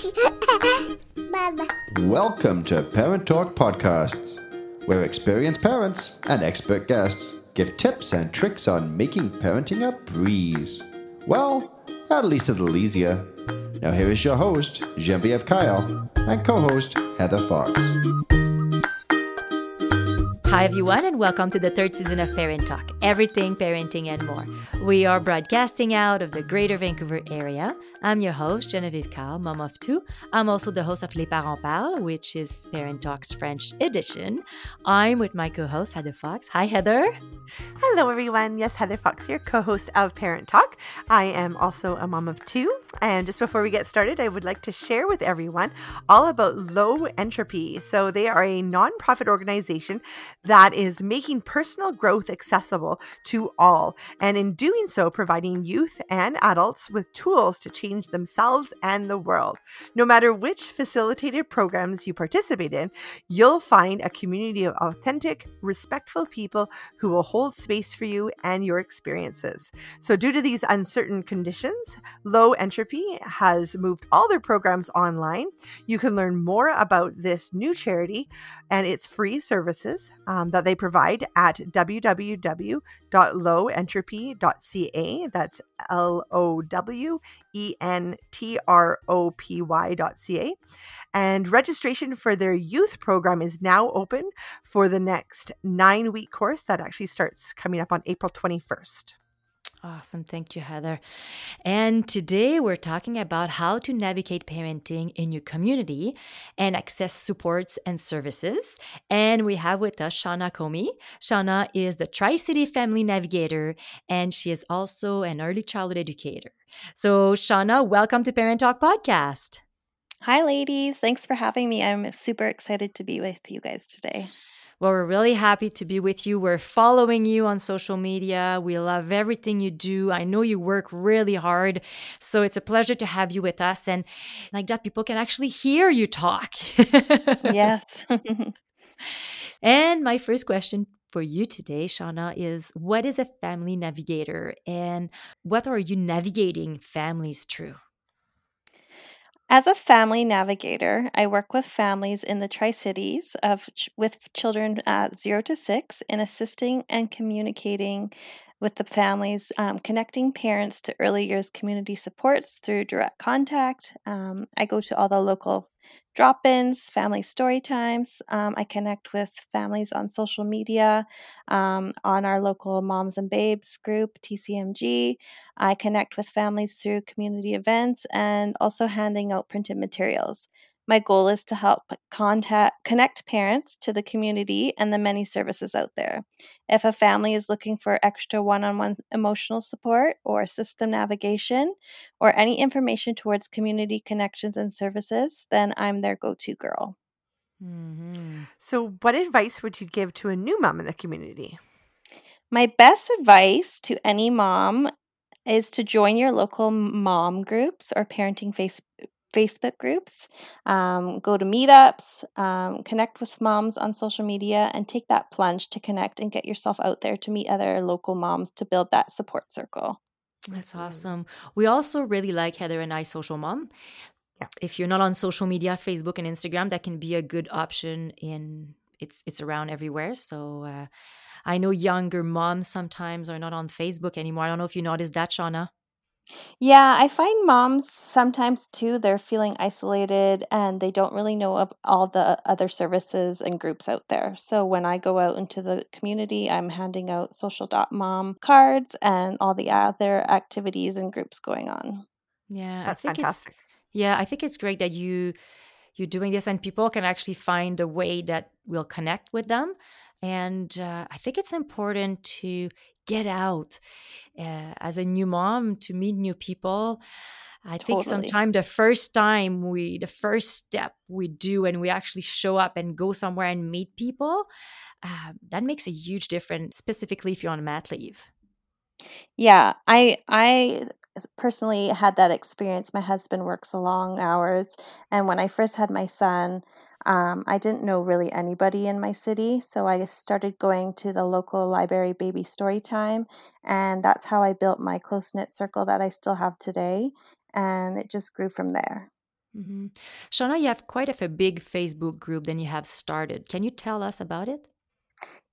Welcome to Parent Talk Podcasts, where experienced parents and expert guests give tips and tricks on making parenting a breeze. Well, at least a little easier. Now, here is your host, Genevieve Kyle, and co host, Heather Fox. Hi, everyone, and welcome to the third season of Parent Talk everything parenting and more. We are broadcasting out of the greater Vancouver area. I'm your host, Genevieve Kyle, mom of two. I'm also the host of Les Parents Parlent, which is Parent Talk's French edition. I'm with my co host, Heather Fox. Hi, Heather. Hello, everyone. Yes, Heather Fox here, co host of Parent Talk. I am also a mom of two. And just before we get started, I would like to share with everyone all about Low Entropy. So, they are a nonprofit organization that is making personal growth accessible to all, and in doing so, providing youth and adults with tools to change themselves and the world. No matter which facilitated programs you participate in, you'll find a community of authentic, respectful people who will hold space for you and your experiences. So, due to these uncertain conditions, Low Entropy has moved all their programs online. You can learn more about this new charity and its free services um, that they provide at www.lowentropy.ca. That's L O W E N T R O P Y.ca. And registration for their youth program is now open for the next nine week course that actually starts coming up on April 21st. Awesome. Thank you, Heather. And today we're talking about how to navigate parenting in your community and access supports and services. And we have with us Shawna Comey. Shawna is the Tri City Family Navigator, and she is also an early childhood educator. So, Shawna, welcome to Parent Talk Podcast. Hi, ladies. Thanks for having me. I'm super excited to be with you guys today. Well, we're really happy to be with you. We're following you on social media. We love everything you do. I know you work really hard. So it's a pleasure to have you with us. And like that, people can actually hear you talk. yes. and my first question for you today, Shawna, is what is a family navigator and what are you navigating families through? As a family navigator, I work with families in the Tri Cities of with children at zero to six in assisting and communicating with the families, um, connecting parents to early years community supports through direct contact. Um, I go to all the local drop ins, family story times. Um, I connect with families on social media, um, on our local Moms and Babes group, TCMG. I connect with families through community events and also handing out printed materials. My goal is to help contact, connect parents to the community and the many services out there. If a family is looking for extra one on one emotional support or system navigation or any information towards community connections and services, then I'm their go to girl. Mm-hmm. So, what advice would you give to a new mom in the community? My best advice to any mom is to join your local mom groups or parenting face Facebook groups, um, go to meetups, um, connect with moms on social media, and take that plunge to connect and get yourself out there to meet other local moms to build that support circle. That's awesome. We also really like Heather and I Social Mom. Yeah. If you're not on social media, Facebook and Instagram, that can be a good option. In it's it's around everywhere. So uh, I know younger moms sometimes are not on Facebook anymore. I don't know if you noticed that, Shawna. Yeah, I find moms sometimes too, they're feeling isolated and they don't really know of all the other services and groups out there. So when I go out into the community, I'm handing out social.mom cards and all the other activities and groups going on. Yeah, That's fantastic. Yeah, I think it's great that you you're doing this and people can actually find a way that will connect with them. And uh, I think it's important to get out uh, as a new mom to meet new people. I totally. think sometimes the first time we the first step we do and we actually show up and go somewhere and meet people uh, that makes a huge difference specifically if you're on mat leave. Yeah i i personally had that experience. My husband works long hours and when i first had my son um, I didn't know really anybody in my city, so I started going to the local library baby story time, and that's how I built my close knit circle that I still have today, and it just grew from there. Mm-hmm. Shawna, you have quite of a big Facebook group than you have started. Can you tell us about it?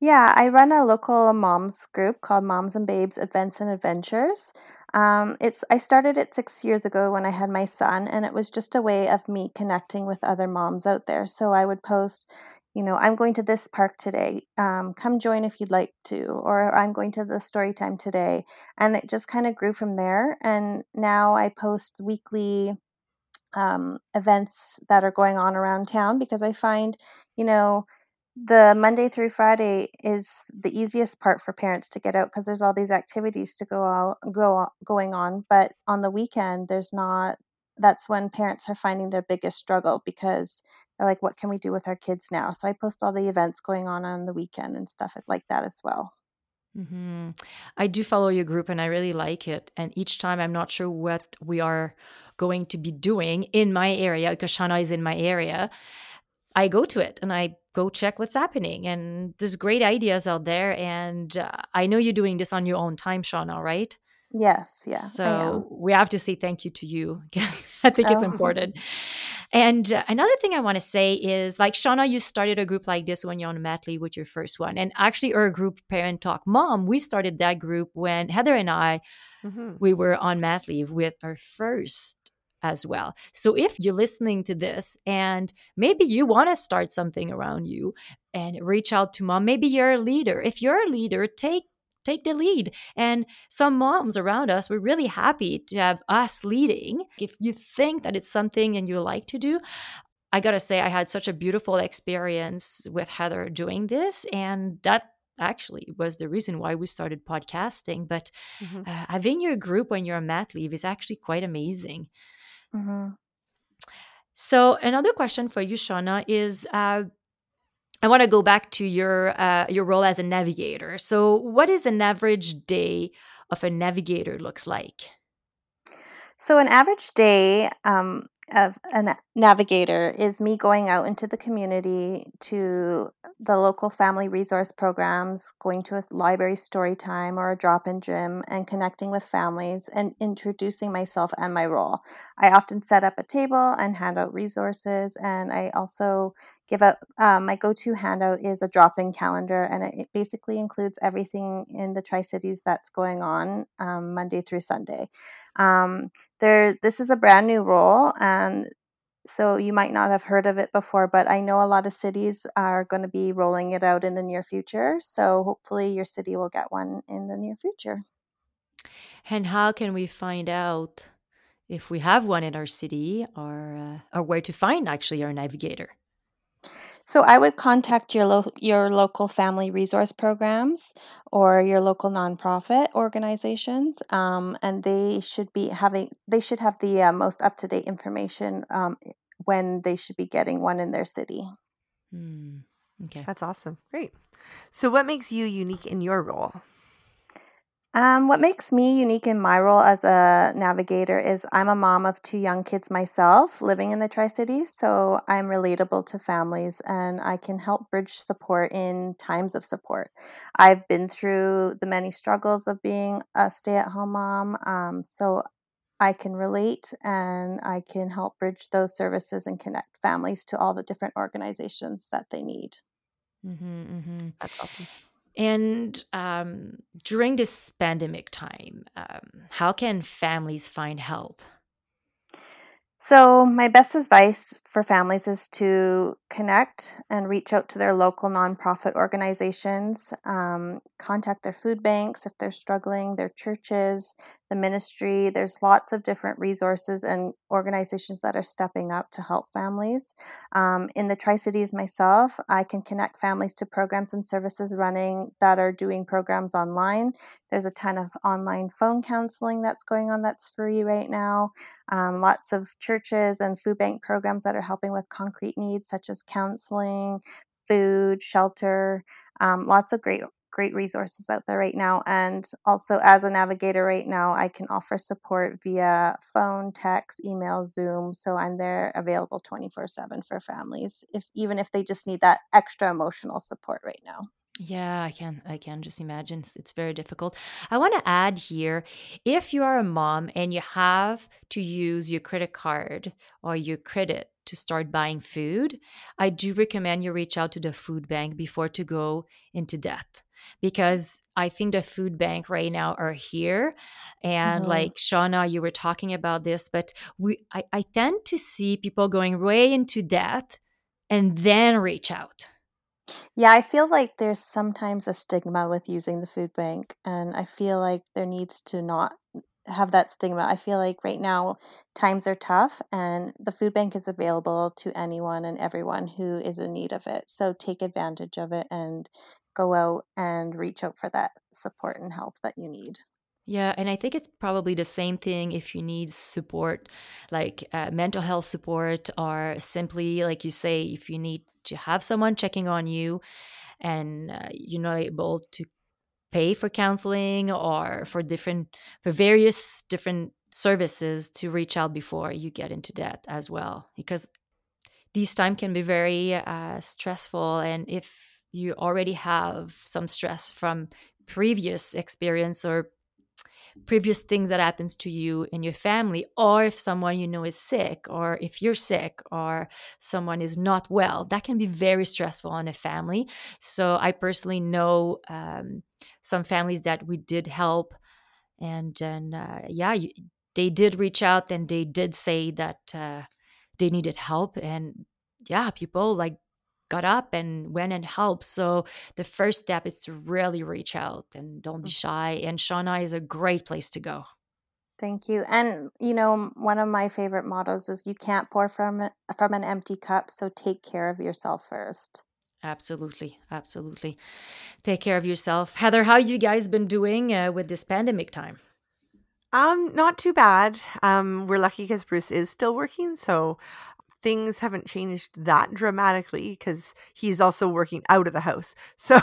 Yeah, I run a local moms group called Moms and Babes Events and Adventures. Um, it's I started it six years ago when I had my son, and it was just a way of me connecting with other moms out there. So I would post, you know, I'm going to this park today. Um, come join if you'd like to, or I'm going to the story time today, and it just kind of grew from there. And now I post weekly um, events that are going on around town because I find, you know, the Monday through Friday is the easiest part for parents to get out because there's all these activities to go all, go going on. But on the weekend, there's not. That's when parents are finding their biggest struggle because they're like, "What can we do with our kids now?" So I post all the events going on on the weekend and stuff like that as well. Mm-hmm. I do follow your group and I really like it. And each time I'm not sure what we are going to be doing in my area because Shawna is in my area. I go to it and I go check what's happening. And there's great ideas out there. And uh, I know you're doing this on your own time, Shawna, right? Yes, yeah. So we have to say thank you to you because I think it's Oh. important. And uh, another thing I want to say is like Shawna, you started a group like this when you're on mat leave with your first one. And actually, our group, Parent Talk Mom, we started that group when Heather and I hmm we were on mat leave with our first as well. So if you're listening to this and maybe you want to start something around you and reach out to mom, maybe you're a leader. If you're a leader, take take the lead. And some moms around us, we're really happy to have us leading. If you think that it's something and you like to do, I got to say I had such a beautiful experience with Heather doing this and that actually was the reason why we started podcasting but hmm uh, having your group when you're on mat leave is actually quite amazing. Hmm So another question for you, Shawna, is uh, I want to go back to your uh, your role as a navigator. So, what is an average day of a navigator looks like? So, an average day um, of a na- navigator is me going out into the community to the local family resource programs, going to a library story time or a drop in gym, and connecting with families and introducing myself and my role. I often set up a table and hand out resources, and I also give out um, my go to handout is a drop in calendar, and it, basically includes everything in the Tri Cities that's going on um, Monday through Sunday. Um, there this is a brand new role and so you might not have heard of it before but i know a lot of cities are going to be rolling it out in the near future so hopefully your city will get one in the near future And how can we find out if we have one in our city or uh, or where to find actually our navigator? So i would contact your lo- your local family resource programs or your local nonprofit organizations um, and they should be having they should have the uh, most up-to-date information um, when they should be getting one in their city Hmm. Okay. That's awesome. Great. So, what makes you unique in your role? Um, what makes me unique in my role as a navigator is I'm a mom of two young kids myself living in the Tri Cities, so I'm relatable to families and I can help bridge support in times of support. I've been through the many struggles of being a stay at home mom, um, so I can relate and I can help bridge those services and connect families to all the different organizations that they need. hmm hmm That's awesome. And um, during this pandemic time, um, how can families find help? So, my best advice for families is to connect and reach out to their local nonprofit organizations, um, contact their food banks if they're struggling, their churches, the ministry. There's lots of different resources and organizations that are stepping up to help families. Um, in the Tri Cities myself, I can connect families to programs and services running that are doing programs online. There's a ton of online phone counseling that's going on that's free right now um, lots of churches and food bank programs that are helping with concrete needs such as counseling food shelter um, lots of great great resources out there right now. And also as a navigator right now i can offer support via phone text email zoom so i'm there available 24 7 for families if even if they just need that extra emotional support right now Yeah, I can. I can just imagine. It's, it's very difficult. I want to add here if you are a mom and you have to use your credit card or your credit to start buying food, I do recommend you reach out to the food bank before to go into debt because I think the food bank right now are here. And Mhm. like Shawna, you were talking about this, but we I, I tend to see people going way into debt and then reach out. Yeah, I feel like there's sometimes a stigma with using the food bank, and I feel like there needs to not have that stigma. I feel like right now times are tough, and the food bank is available to anyone and everyone who is in need of it. So take advantage of it and go out and reach out for that support and help that you need. Yeah, and I think it's probably the same thing if you need support, like uh, mental health support, or simply, like you say, if you need to have someone checking on you and uh, you're not able to pay for counseling or for different, for various different services to reach out before you get into debt as well. Because these time can be very uh, stressful. And if you already have some stress from previous experience or previous things that happens to you and your family or if someone you know is sick or if you're sick or someone is not well that can be very stressful on a family. So i personally know um, some families that we did help and then uh, yeah you, they did reach out and they did say that uh, they needed help and yeah people like got up and went and helped. So the first step is to really reach out and don't be shy. And Shawna is a great place to go. Thank you. And you know, one of my favorite mottos is you can't pour from from an empty cup, so take care of yourself first. Absolutely, absolutely. Take care of yourself, Heather. How you guys been doing uh, with this pandemic time? Um, not too bad. Um, we're lucky because Bruce is still working, so things haven't changed that dramatically because he's also working out of the house. So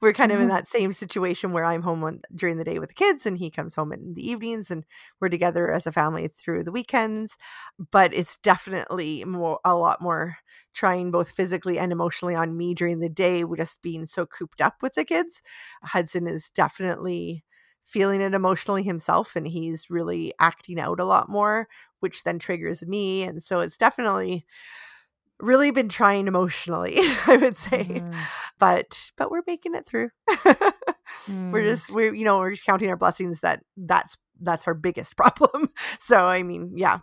we're kind of in Mhm. that same situation where I'm home on, during the day with the kids and he comes home in the evenings and we're together as a family through the weekends. But it's definitely more a lot more trying both physically and emotionally on me during the day, with just being so cooped up with the kids. Hudson is definitely feeling it emotionally himself and he's really acting out a lot more which then triggers me and so it's definitely really been trying emotionally i would say Mhm. but but we're making it through we're Mm. just we're you know we're just counting our blessings that that's that's our biggest problem so i mean yeah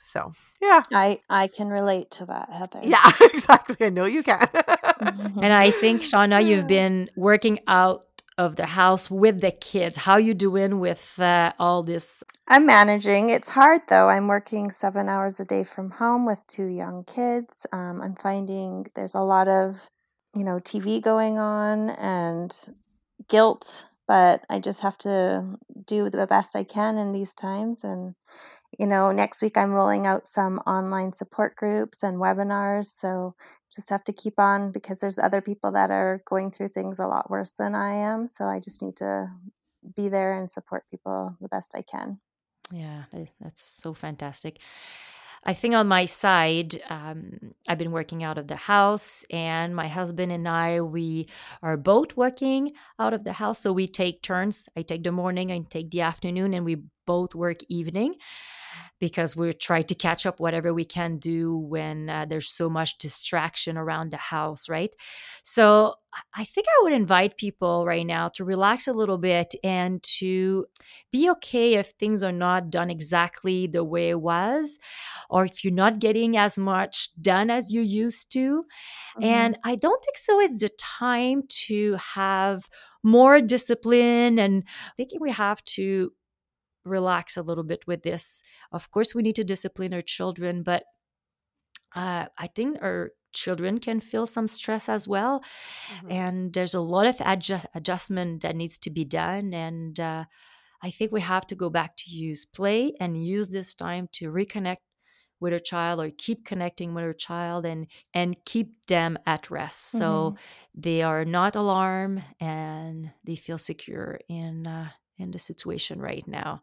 so yeah I I can relate to that, Heather. yeah exactly i know you can Mhm. And I think Shawna, you've been working out of the house with the kids. How you doing with uh, all this? I'm managing. It's hard though. I'm working seven hours a day from home with two young kids. Um, I'm finding there's a lot of, you know, TV going on and guilt, but I just have to do the best I can in these times. And, you know, next week I'm rolling out some online support groups and webinars. So just have to keep on because there's other people that are going through things a lot worse than I am. So I just need to be there and support people the best I can. Yeah, eh, that's so fantastic. I think on my side, um, I've been working out of the house, and my husband and I, we are both working out of the house. So we take turns. I take the morning, I take the afternoon, and we both work evening because we're trying to catch up whatever we can do when uh, there's so much distraction around the house, right? So I- I think I would invite people right now to relax a little bit and to be okay if things are not done exactly the way it was, or if you're not getting as much done as you used to. And I don't think so. It's the time to have more discipline. And thinking we have to relax a little bit with this. Of course, we need to discipline our children, but uh, I think our children can feel some stress as well. Mhm. And there's a lot of adjust- adjustment that needs to be done. And uh, I think we have to go back to use play and use this time to reconnect with our child or keep connecting with our child and and keep them at rest so they are not alarmed and they feel secure in uh, in the situation right now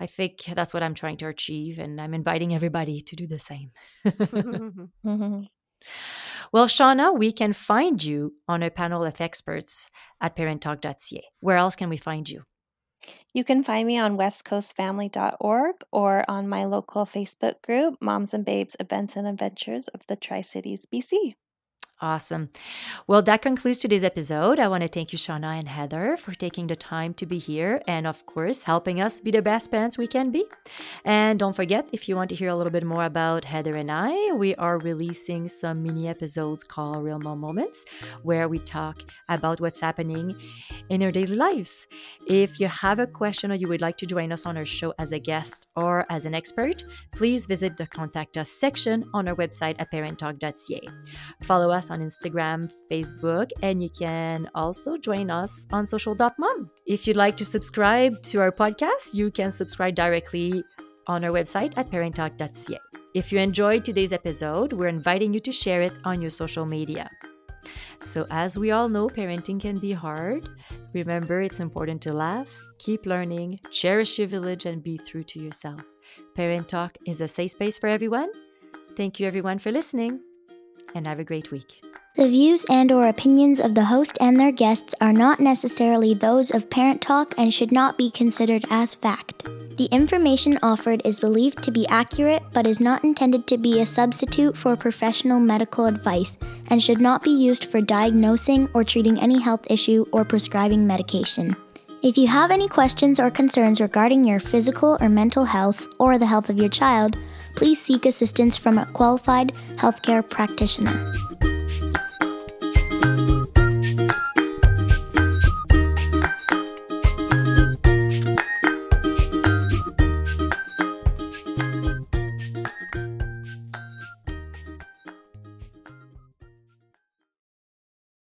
i think that's what i'm trying to achieve and i'm inviting everybody to do the same Mhm. Well, Shawna, we can find you on a panel of experts at parenttalk.ca. Where else can we find you? You can find me on westcoastfamily.org or on my local Facebook group, Moms and Babes Events and Adventures of the Tri Cities, BC. Awesome. Well, that concludes today's episode. I want to thank you, Shawna and Heather, for taking the time to be here and, of course, helping us be the best parents we can be. And don't forget, if you want to hear a little bit more about Heather and I, we are releasing some mini episodes called Real Mom Moments, where we talk about what's happening in our daily lives. If you have a question or you would like to join us on our show as a guest or as an expert, please visit the Contact Us section on our website at parenttalk.ca. Follow us on Instagram, Facebook, and you can also join us on social.mom. If you'd like to subscribe to our podcast, you can subscribe directly on our website at parenttalk.ca. If you enjoyed today's episode, we're inviting you to share it on your social media. So, as we all know, parenting can be hard. Remember, it's important to laugh, keep learning, cherish your village, and be true to yourself. Parent Talk is a safe space for everyone. Thank you, everyone, for listening, and have a great week. The views and or opinions of the host and their guests are not necessarily those of Parent Talk and should not be considered as fact. The information offered is believed to be accurate but is not intended to be a substitute for professional medical advice and should not be used for diagnosing or treating any health issue or prescribing medication. If you have any questions or concerns regarding your physical or mental health or the health of your child, please seek assistance from a qualified healthcare practitioner.